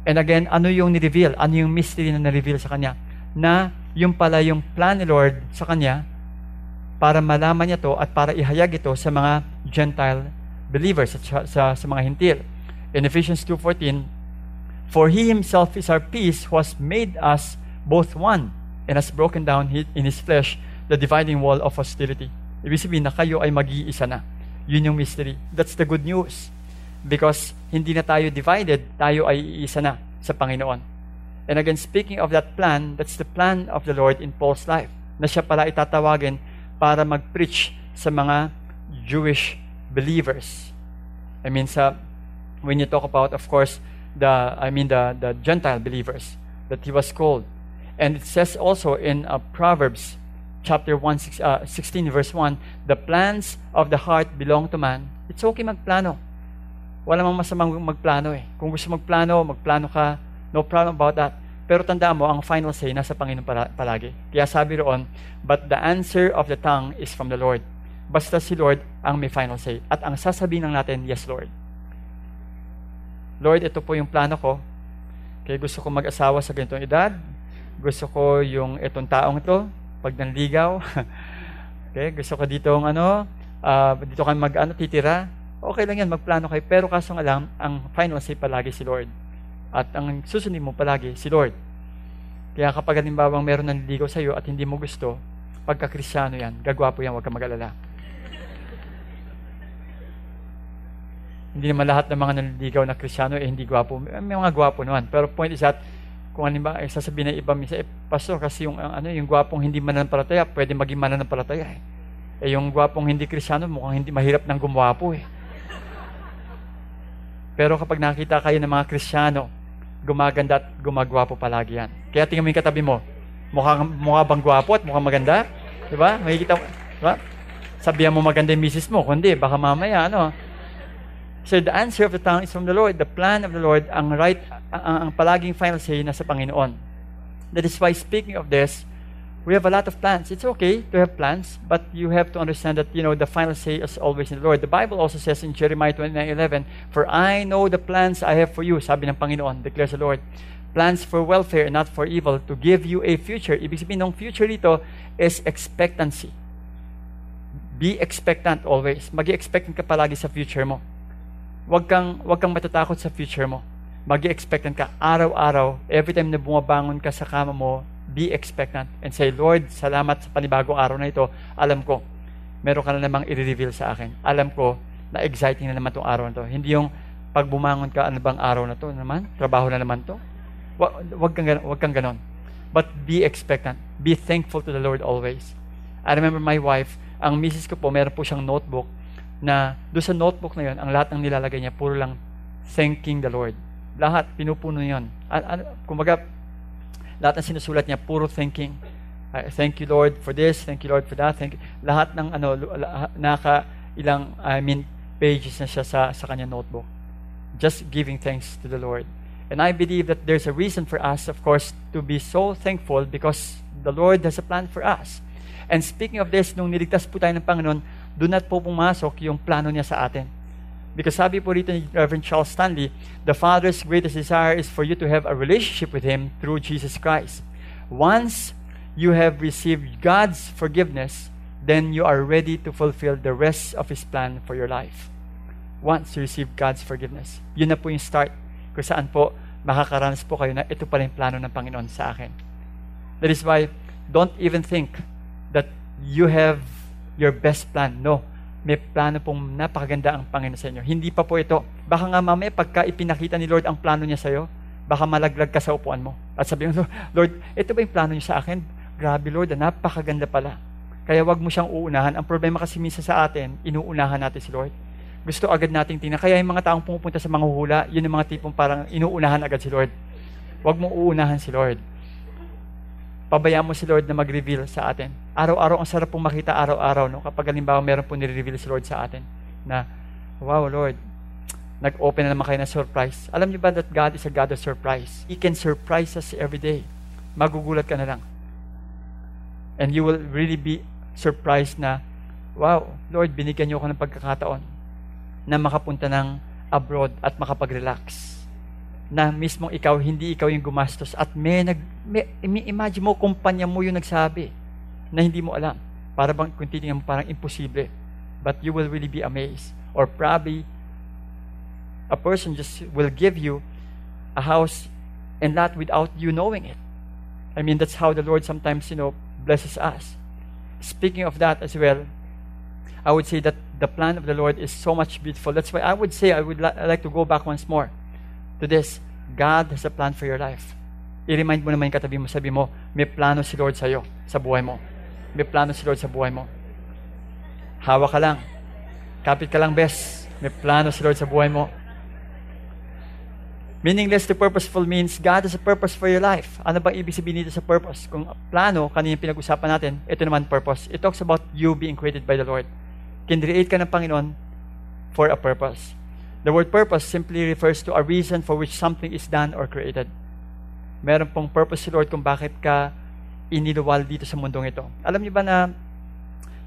And again, ano yung ni-reveal? Ano yung mystery na na-reveal sa Kanya? Na yung pala yung plan ni Lord sa Kanya para malaman niya to at para ihayag ito sa mga Gentile believers sa, sa, sa mga hintil. In Ephesians 2.14, For He Himself is our peace who has made us both one and has broken down in His flesh the dividing wall of hostility. Ibig sabihin na kayo ay mag-iisa na. Yun yung mystery. That's the good news. Because hindi na tayo divided, tayo ay iisa na sa Panginoon. And again, speaking of that plan, that's the plan of the Lord in Paul's life. Na siya pala itatawagin para mag-preach sa mga Jewish believers. I mean, sa, when you talk about, of course, the, I mean, the, the Gentile believers that he was called. And it says also in uh, Proverbs chapter 1, six, uh, 16, verse 1, the plans of the heart belong to man. It's okay magplano. Wala mang masamang magplano eh. Kung gusto magplano, magplano ka, no problem about that. Pero tandaan mo, ang final say nasa Panginoon palagi. Kaya sabi roon, but the answer of the tongue is from the Lord. Basta si Lord ang may final say. At ang sasabihin ng natin, yes, Lord. Lord, ito po yung plano ko. Kaya gusto ko mag-asawa sa ganitong edad. Gusto ko yung itong taong ito, pag nanligaw. [LAUGHS] okay, gusto ko dito ang ano, uh, dito kami mag-ano, titira. Okay lang yan, magplano kayo. Pero kaso nga lang, ang final say palagi si Lord. At ang susunod mo palagi, si Lord. Kaya kapag halimbawa meron ng ligaw sa iyo at hindi mo gusto, pagka kristyano yan, gagwapo yan, huwag ka mag-alala. hindi naman lahat ng mga nanliligaw na kristyano eh hindi gwapo. May mga gwapo naman. Pero point is that, kung halimbawa, eh, sasabihin ng iba minsan, eh, pastor, kasi yung, ano, yung gwapong hindi mananampalataya, pwede maging mananampalataya eh. Eh, yung gwapong hindi kristyano, mukhang hindi mahirap ng gumwapo eh. Pero kapag nakita kayo ng mga kristyano, gumaganda at gumagwapo palagi yan. Kaya tingnan mo yung katabi mo. Mukha, mukha bang gwapo at mukhang maganda? Diba? Makikita mo. Diba? Sabihan mo maganda yung misis mo. Kundi, baka mamaya, ano. So the answer of the tongue is from the Lord. The plan of the Lord, ang right, ang, ang palaging final say, nasa Panginoon. That is why speaking of this, We have a lot of plans. It's okay to have plans, but you have to understand that, you know, the final say is always in the Lord. The Bible also says in Jeremiah 29:11, For I know the plans I have for you, sabi ng Panginoon, declares the Lord. Plans for welfare and not for evil, to give you a future. Ibig sabihin ng future dito is expectancy. Be expectant always. Magi expectant ka palagi sa future mo. Huwag kang, huwag kang matatakot sa future mo. Magi expectant ka araw-araw. Every time na bumabangon ka sa kama mo, be expectant and say, Lord, salamat sa panibagong araw na ito. Alam ko, meron ka na namang i-reveal sa akin. Alam ko na exciting na naman itong araw na to. Hindi yung pag bumangon ka, ano bang araw na to naman? Trabaho na naman to? Wag, wag, kang, wag kang ganon. But be expectant. Be thankful to the Lord always. I remember my wife, ang misis ko po, meron po siyang notebook na doon sa notebook na yon, ang lahat ng nilalagay niya, puro lang thanking the Lord. Lahat, pinupuno yon. Kumbaga, lahat ng sinusulat niya, puro thinking. Uh, thank you Lord for this, thank you Lord for that. Thank you. Lahat ng ano naka ilang I mean pages na siya sa sa kanya notebook. Just giving thanks to the Lord. And I believe that there's a reason for us of course to be so thankful because the Lord has a plan for us. And speaking of this, nung niligtas po tayo ng Panginoon, doon na po pumasok yung plano niya sa atin. Because sabi po rito ni Reverend Charles Stanley, the Father's greatest desire is for you to have a relationship with Him through Jesus Christ. Once you have received God's forgiveness, then you are ready to fulfill the rest of His plan for your life. Once you receive God's forgiveness. Yun na po yung start kung saan po makakaranas po kayo na ito pa rin plano ng Panginoon sa akin. That is why, don't even think that you have your best plan. No may plano pong napakaganda ang Panginoon sa inyo. Hindi pa po ito. Baka nga mamaya pagka ipinakita ni Lord ang plano niya sa iyo, baka malaglag ka sa upuan mo. At sabi mo, [LAUGHS] Lord, ito ba yung plano niya sa akin? Grabe Lord, napakaganda pala. Kaya wag mo siyang uunahan. Ang problema kasi minsan sa atin, inuunahan natin si Lord. Gusto agad nating tingnan. Kaya yung mga taong pumupunta sa mga hula, yun yung mga tipong parang inuunahan agad si Lord. Wag mo uunahan si Lord pabayaan mo si Lord na mag-reveal sa atin. Araw-araw, ang sarap pong makita araw-araw, no? kapag halimbawa meron po nire-reveal si Lord sa atin, na, wow, Lord, nag-open na naman kayo ng surprise. Alam niyo ba that God is a God of surprise? He can surprise us every day. Magugulat ka na lang. And you will really be surprised na, wow, Lord, binigyan niyo ako ng pagkakataon na makapunta ng abroad at makapag-relax na mismong ikaw, hindi ikaw yung gumastos at may nag, imagine mo, kumpanya mo yung nagsabi na hindi mo alam. Para bang kung parang imposible. But you will really be amazed. Or probably, a person just will give you a house and lot without you knowing it. I mean, that's how the Lord sometimes, you know, blesses us. Speaking of that as well, I would say that the plan of the Lord is so much beautiful. That's why I would say I would li- like to go back once more to this, God has a plan for your life. I-remind mo naman yung katabi mo, sabi mo, may plano si Lord sa'yo, sa buhay mo. May plano si Lord sa buhay mo. Hawa ka lang. Kapit ka lang, best. May plano si Lord sa buhay mo. Meaningless to purposeful means God has a purpose for your life. Ano bang ibig sabihin dito sa purpose? Kung plano, kanina pinag-usapan natin, ito naman purpose. It talks about you being created by the Lord. Kinreate ka ng Panginoon for a purpose. The word purpose simply refers to a reason for which something is done or created. Meron pong purpose si Lord kung bakit ka iniluwal dito sa mundong ito. Alam niyo ba na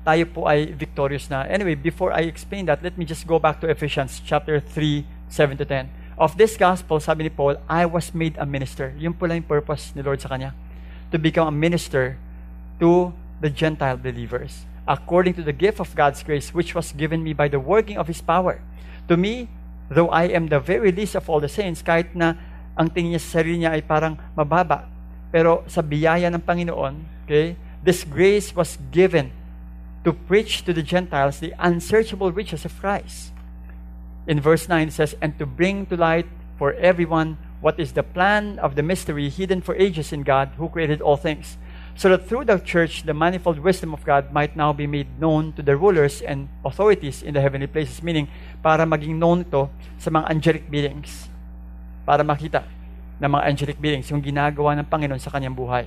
tayo po ay victorious na. Anyway, before I explain that, let me just go back to Ephesians chapter 3, 7 to 10. Of this gospel, sabi ni Paul, I was made a minister. Yung pala yung purpose ni Lord sa kanya. To become a minister to the Gentile believers according to the gift of God's grace which was given me by the working of His power. To me, though I am the very least of all the saints, kahit na ang tingin niya sa sarili niya ay parang mababa, pero sa biyaya ng Panginoon, okay, this grace was given to preach to the Gentiles the unsearchable riches of Christ. In verse 9 it says, And to bring to light for everyone what is the plan of the mystery hidden for ages in God who created all things so that through the church the manifold wisdom of God might now be made known to the rulers and authorities in the heavenly places. Meaning, para maging known ito sa mga angelic beings. Para makita ng mga angelic beings yung ginagawa ng Panginoon sa kanyang buhay.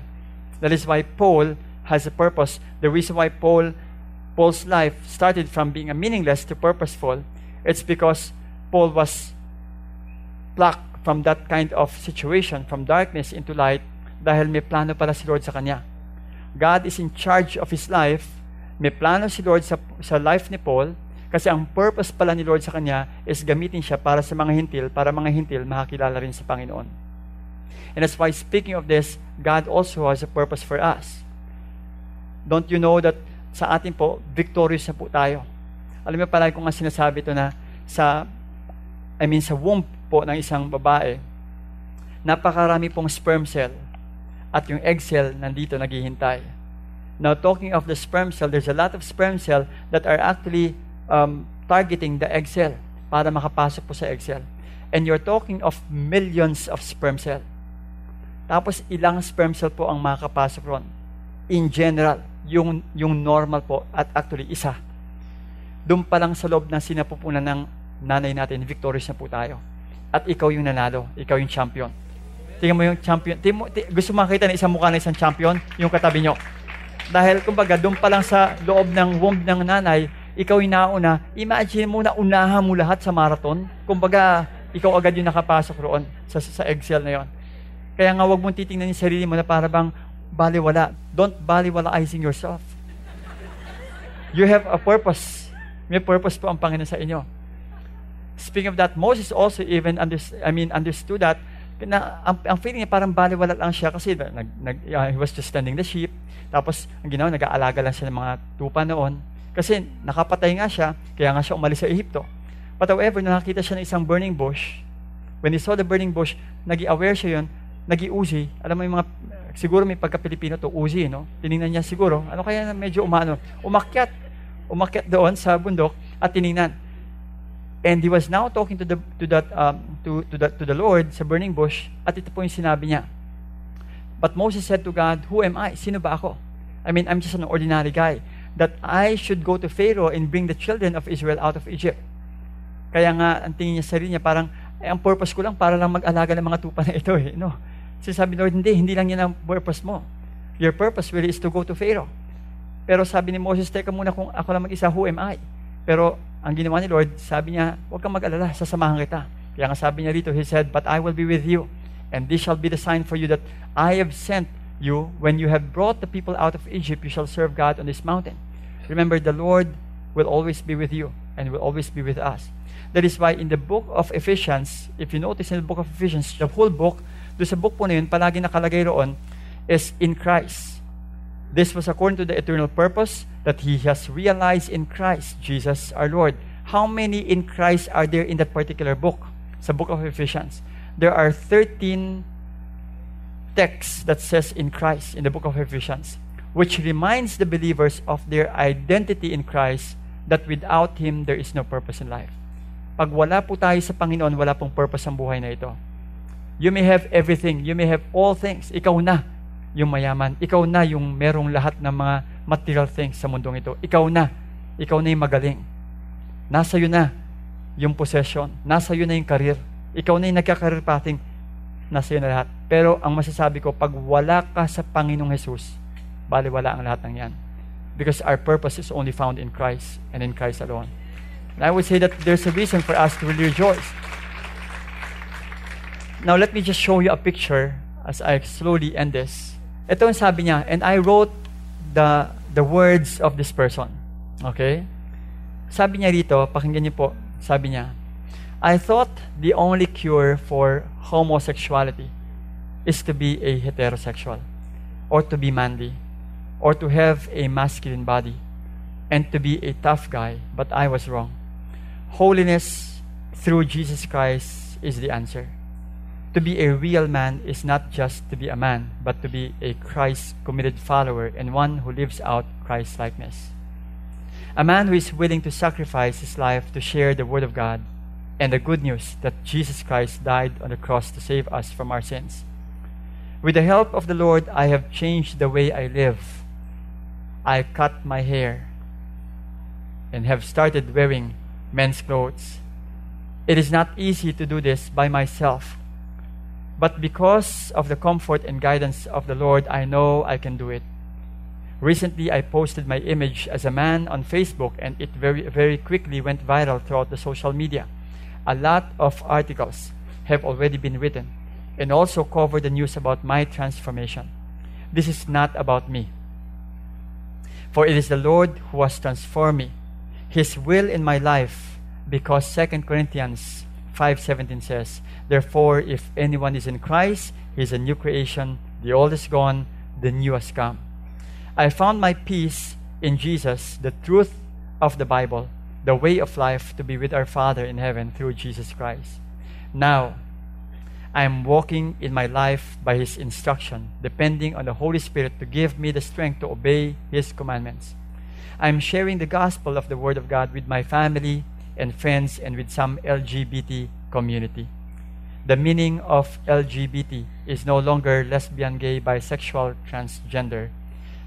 That is why Paul has a purpose. The reason why Paul Paul's life started from being a meaningless to purposeful, it's because Paul was plucked from that kind of situation, from darkness into light, dahil may plano pala si Lord sa kanya. God is in charge of his life. May plano si Lord sa, sa life ni Paul kasi ang purpose pala ni Lord sa kanya is gamitin siya para sa mga hintil, para mga hintil makakilala rin sa Panginoon. And that's why speaking of this, God also has a purpose for us. Don't you know that sa atin po, victorious na po tayo. Alam mo palagi ko nga sinasabi ito na sa, I mean sa womb po ng isang babae, napakarami pong sperm cell at yung egg cell nandito naghihintay. Now, talking of the sperm cell, there's a lot of sperm cell that are actually um, targeting the egg cell para makapasok po sa egg cell. And you're talking of millions of sperm cell. Tapos ilang sperm cell po ang makakapasok ron. In general, yung, yung normal po at actually isa. Doon pa lang sa loob ng sinapupunan ng nanay natin, victorious na po tayo. At ikaw yung nanalo, ikaw yung champion. Tingnan mo yung champion. Tingnan mo, tingnan, gusto makita ng isang mukha ng isang champion, yung katabi nyo. Dahil kumbaga, doon pa lang sa loob ng womb ng nanay, ikaw yung nauna, imagine mo na unahan mo lahat sa marathon. Kumbaga, ikaw agad yung nakapasok roon sa, sa Excel na yon. Kaya nga wag mong titingnan yung sarili mo na para bang baliwala. Don't baliwalaizing yourself. You have a purpose. May purpose po ang Panginoon sa inyo. Speaking of that, Moses also even under, I mean, understood that na ang, ang feeling niya parang baliwala lang siya kasi nag, nag, uh, he was just tending the sheep. Tapos, ang ginawa, nag-aalaga lang siya ng mga tupa noon. Kasi nakapatay nga siya, kaya nga siya umalis sa Ehipto. But however, nakakita siya ng isang burning bush. When he saw the burning bush, nag aware siya yun, nag uzi Alam mo yung mga, siguro may pagka-Pilipino to, uzi, no? Tiningnan niya siguro, ano kaya na medyo umano? Umakyat. Umakyat doon sa bundok at tiningnan. And he was now talking to the to that um, to to the, to the Lord sa burning bush at ito po yung sinabi niya. But Moses said to God, Who am I? Sino ba ako? I mean, I'm just an ordinary guy that I should go to Pharaoh and bring the children of Israel out of Egypt. Kaya nga, ang tingin niya sa sarili niya, parang, eh, ang purpose ko lang para lang mag-alaga ng mga tupa na ito eh. No? Kasi sabi Lord, hindi, hindi lang yan ang purpose mo. Your purpose really is to go to Pharaoh. Pero sabi ni Moses, teka muna kung ako lang mag-isa, who am I? Pero ang ginawa ni Lord, sabi niya, huwag kang mag-alala, sasamahan kita. Kaya nga sabi niya rito, He said, But I will be with you, and this shall be the sign for you that I have sent you, when you have brought the people out of Egypt, you shall serve God on this mountain. Remember, the Lord will always be with you and will always be with us. That is why in the book of Ephesians, if you notice in the book of Ephesians, the whole book, do sa book po na yun, palagi nakalagay roon, is in Christ. This was according to the eternal purpose that He has realized in Christ, Jesus our Lord. How many in Christ are there in that particular book? Sa book of Ephesians. There are 13 text that says in Christ in the book of Ephesians, which reminds the believers of their identity in Christ that without Him, there is no purpose in life. Pag wala po tayo sa Panginoon, wala pong purpose ang buhay na ito. You may have everything. You may have all things. Ikaw na yung mayaman. Ikaw na yung merong lahat ng mga material things sa mundong ito. Ikaw na. Ikaw na yung magaling. Nasa iyo na yung possession. Nasa iyo na yung career. Ikaw na yung nagka-career pathing nasa iyo na lahat. Pero ang masasabi ko, pag wala ka sa Panginoong Jesus, baliwala ang lahat ng yan. Because our purpose is only found in Christ and in Christ alone. And I would say that there's a reason for us to really rejoice. Now, let me just show you a picture as I slowly end this. Ito ang sabi niya, and I wrote the, the words of this person. Okay? Sabi niya rito, pakinggan niyo po, sabi niya, I thought the only cure for homosexuality is to be a heterosexual or to be manly or to have a masculine body and to be a tough guy, but I was wrong. Holiness through Jesus Christ is the answer. To be a real man is not just to be a man, but to be a Christ committed follower and one who lives out Christ likeness. A man who is willing to sacrifice his life to share the Word of God and the good news that Jesus Christ died on the cross to save us from our sins. With the help of the Lord, I have changed the way I live. I cut my hair and have started wearing men's clothes. It is not easy to do this by myself, but because of the comfort and guidance of the Lord, I know I can do it. Recently, I posted my image as a man on Facebook, and it very, very quickly went viral throughout the social media a lot of articles have already been written and also cover the news about my transformation. This is not about me. For it is the Lord who has transformed me, His will in my life, because 2 Corinthians 5.17 says, Therefore, if anyone is in Christ, he is a new creation. The old is gone, the new has come. I found my peace in Jesus, the truth of the Bible, the way of life to be with our Father in heaven through Jesus Christ. Now, I am walking in my life by His instruction, depending on the Holy Spirit to give me the strength to obey His commandments. I am sharing the gospel of the Word of God with my family and friends and with some LGBT community. The meaning of LGBT is no longer lesbian, gay, bisexual, transgender.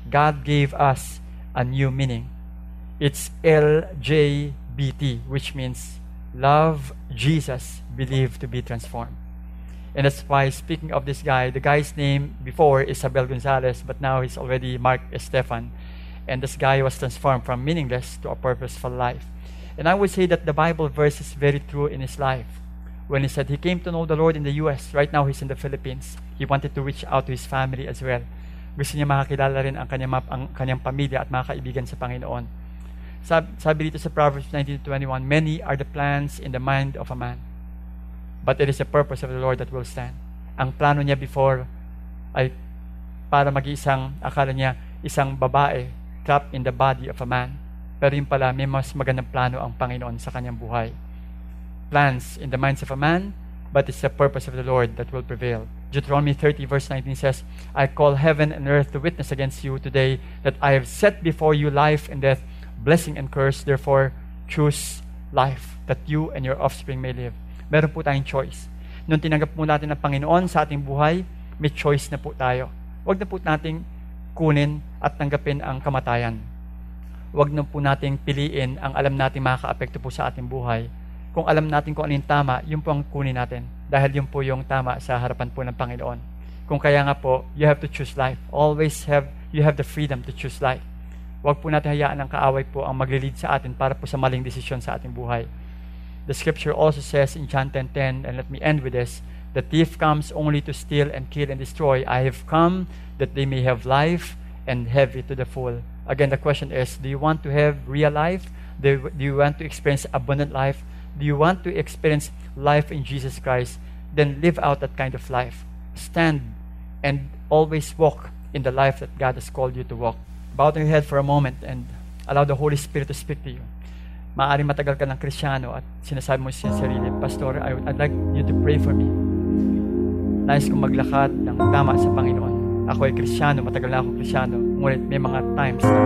God gave us a new meaning. It's LJBT, which means love Jesus, believe to be transformed. And that's why, speaking of this guy, the guy's name before is Isabel Gonzalez, but now he's already Mark Estefan. And this guy was transformed from meaningless to a purposeful life. And I would say that the Bible verse is very true in his life. When he said he came to know the Lord in the US, right now he's in the Philippines. He wanted to reach out to his family as well. Gusto niya makakilala rin ang kanyang, ang kanyang pamilya at mga kaibigan sa Panginoon. Sabi, sabi dito sa Proverbs 19:21, Many are the plans in the mind of a man, but it is the purpose of the Lord that will stand. Ang plano niya before ay para mag-isang, akala niya, isang babae trapped in the body of a man. Pero yung pala, may mas magandang plano ang Panginoon sa kanyang buhay. Plans in the minds of a man, but it's the purpose of the Lord that will prevail. Deuteronomy 30 verse 19 says, I call heaven and earth to witness against you today that I have set before you life and death, blessing and curse. Therefore, choose life that you and your offspring may live meron po tayong choice. Nung tinanggap po natin ng Panginoon sa ating buhay, may choice na po tayo. Huwag na po nating kunin at tanggapin ang kamatayan. Huwag na po nating piliin ang alam nating makaka-apekto po sa ating buhay. Kung alam natin kung ano yung tama, yun po ang kunin natin. Dahil yun po yung tama sa harapan po ng Panginoon. Kung kaya nga po, you have to choose life. Always have, you have the freedom to choose life. Huwag po natin hayaan ang kaaway po ang maglilid sa atin para po sa maling desisyon sa ating buhay. The scripture also says in John 10:10, and let me end with this, the thief comes only to steal and kill and destroy. I have come that they may have life and have it to the full. Again, the question is, do you want to have real life? Do you want to experience abundant life? Do you want to experience life in Jesus Christ? Then live out that kind of life. Stand and always walk in the life that God has called you to walk. Bow your head for a moment and allow the Holy Spirit to speak to you. Maaring matagal ka ng krisyano at sinasabi mo sa sarili, Pastor, I, I'd like you to pray for me. Nais kong maglakad ng tama sa Panginoon. Ako ay krisyano, matagal na ako krisyano. Ngunit may mga times na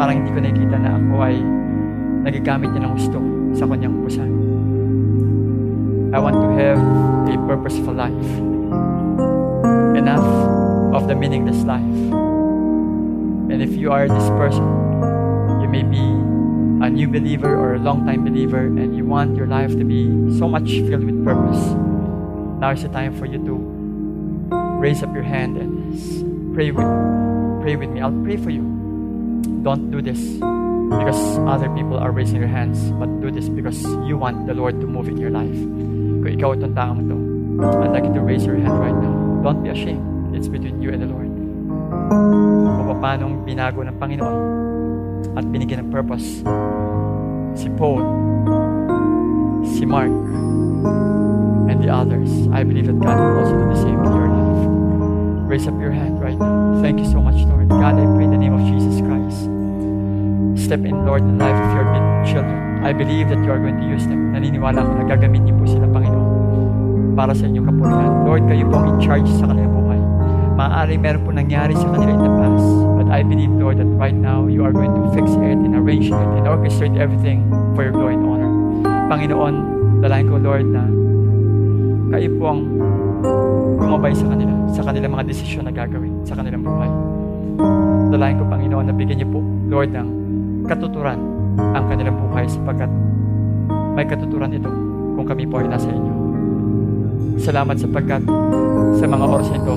parang hindi ko nakikita na ako ay nagagamit niya ng gusto sa kanyang pusan. I want to have a purposeful life. Enough of the meaningless life. And if you are this person, you may be a new believer or a long time believer and you want your life to be so much filled with purpose, now is the time for you to raise up your hand and pray with pray with me. I'll pray for you. Don't do this because other people are raising their hands, but do this because you want the Lord to move in your life. Kung ikaw I'd like you to raise your hand right now. Don't be ashamed. It's between you and the Lord. Kung paano binago ng Panginoon at binigyan ng purpose si Paul, si Mark, and the others. I believe that God will also do the same in your life. Raise up your hand right now. Thank you so much, Lord. God, I pray in the name of Jesus Christ. Step in, Lord, in the life of your children. I believe that you are going to use them. Naniniwala ako na gagamit niyo po sila, Panginoon, para sa inyong kapurihan. Lord, kayo po ang in charge sa kanilang buhay. Maaari meron po nangyari sa kanila in the past. I believe, Lord, that right now you are going to fix it and arrange it and orchestrate everything for your glory and honor. Panginoon, dalayan ko, Lord, na kayo po ang gumabay sa kanila, sa kanilang mga desisyon na gagawin sa kanilang buhay. Dalayan ko, Panginoon, na bigyan niyo po, Lord, ng katuturan ang kanilang buhay sapagkat may katuturan ito kung kami po ay nasa inyo. Salamat sapagkat sa mga oras nito,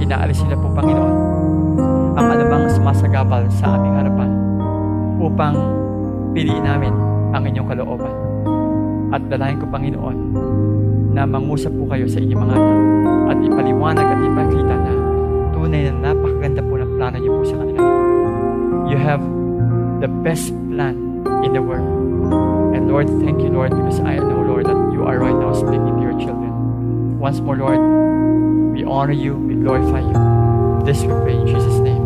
inaalis nila po, Panginoon, ang anumang sumasagabal sa aming harapan upang piliin namin ang inyong kalooban. At dalayan ko, Panginoon, na mangusap po kayo sa inyong mga anak at ipaliwanag at ipakita na tunay na napakaganda po ng plano niyo po sa kanila. You have the best plan in the world. And Lord, thank you, Lord, because I know, Lord, that you are right now speaking to your children. Once more, Lord, we honor you, we glorify you. This we pray in Jesus' name.